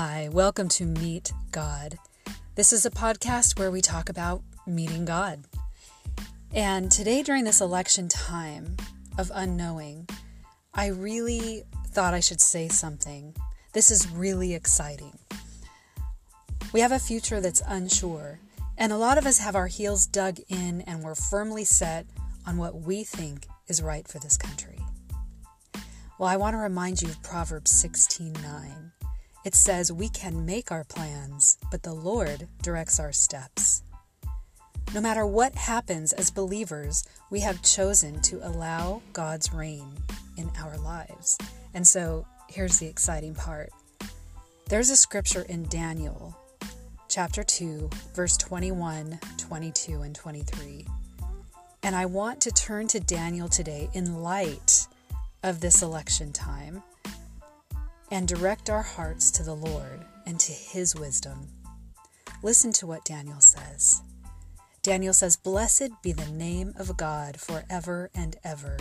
Hi, welcome to Meet God. This is a podcast where we talk about meeting God. And today, during this election time of unknowing, I really thought I should say something. This is really exciting. We have a future that's unsure, and a lot of us have our heels dug in and we're firmly set on what we think is right for this country. Well, I want to remind you of Proverbs 16:9. It says, "We can make our plans, but the Lord directs our steps." No matter what happens as believers, we have chosen to allow God's reign in our lives. And so, here's the exciting part. There's a scripture in Daniel chapter 2, verse 21, 22, and 23. And I want to turn to Daniel today in light of this election time and direct our hearts to the Lord and to His wisdom. Listen to what Daniel says. Daniel says, Blessed be the name of God forever and ever,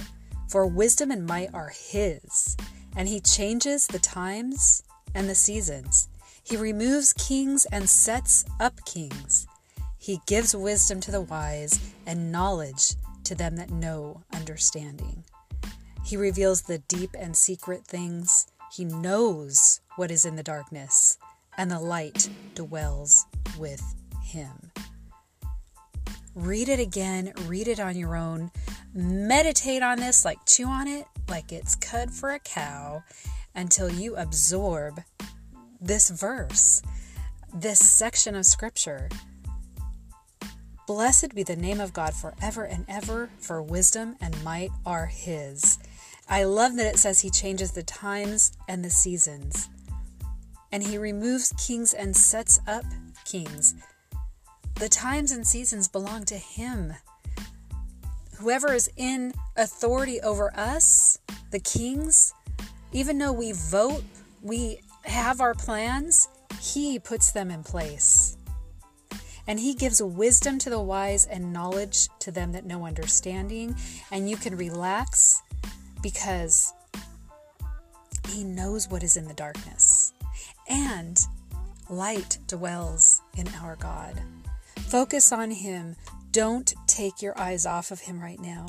for wisdom and might are His, and He changes the times and the seasons. He removes kings and sets up kings. He gives wisdom to the wise and knowledge to them that know understanding. He reveals the deep and secret things. He knows what is in the darkness, and the light dwells with him. Read it again, read it on your own, meditate on this, like chew on it, like it's cud for a cow, until you absorb this verse, this section of scripture. Blessed be the name of God forever and ever, for wisdom and might are His. I love that it says he changes the times and the seasons. And he removes kings and sets up kings. The times and seasons belong to him. Whoever is in authority over us, the kings, even though we vote, we have our plans, he puts them in place. And he gives wisdom to the wise and knowledge to them that know understanding. And you can relax because he knows what is in the darkness. And light dwells in our God. Focus on him. Don't take your eyes off of him right now.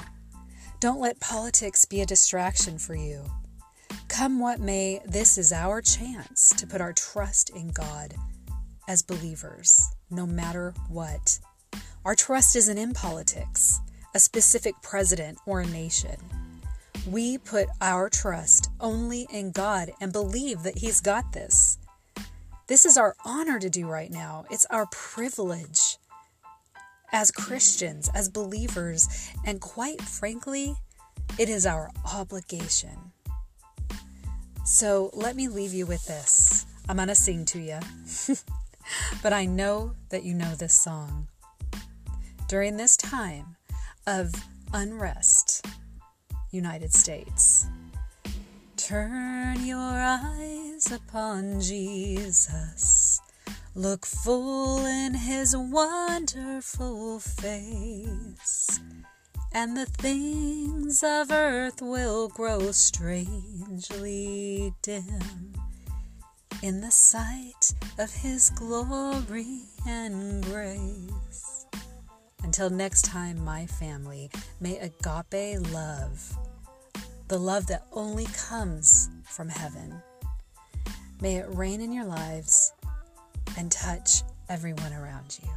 Don't let politics be a distraction for you. Come what may, this is our chance to put our trust in God as believers, no matter what. Our trust isn't in politics, a specific president, or a nation. We put our trust only in God and believe that He's got this. This is our honor to do right now. It's our privilege as Christians, as believers, and quite frankly, it is our obligation. So let me leave you with this. I'm going to sing to you, but I know that you know this song. During this time of unrest, United States. Turn your eyes upon Jesus. Look full in his wonderful face, and the things of earth will grow strangely dim in the sight of his glory and grace. Until next time, my family, may agape love, the love that only comes from heaven, may it reign in your lives and touch everyone around you.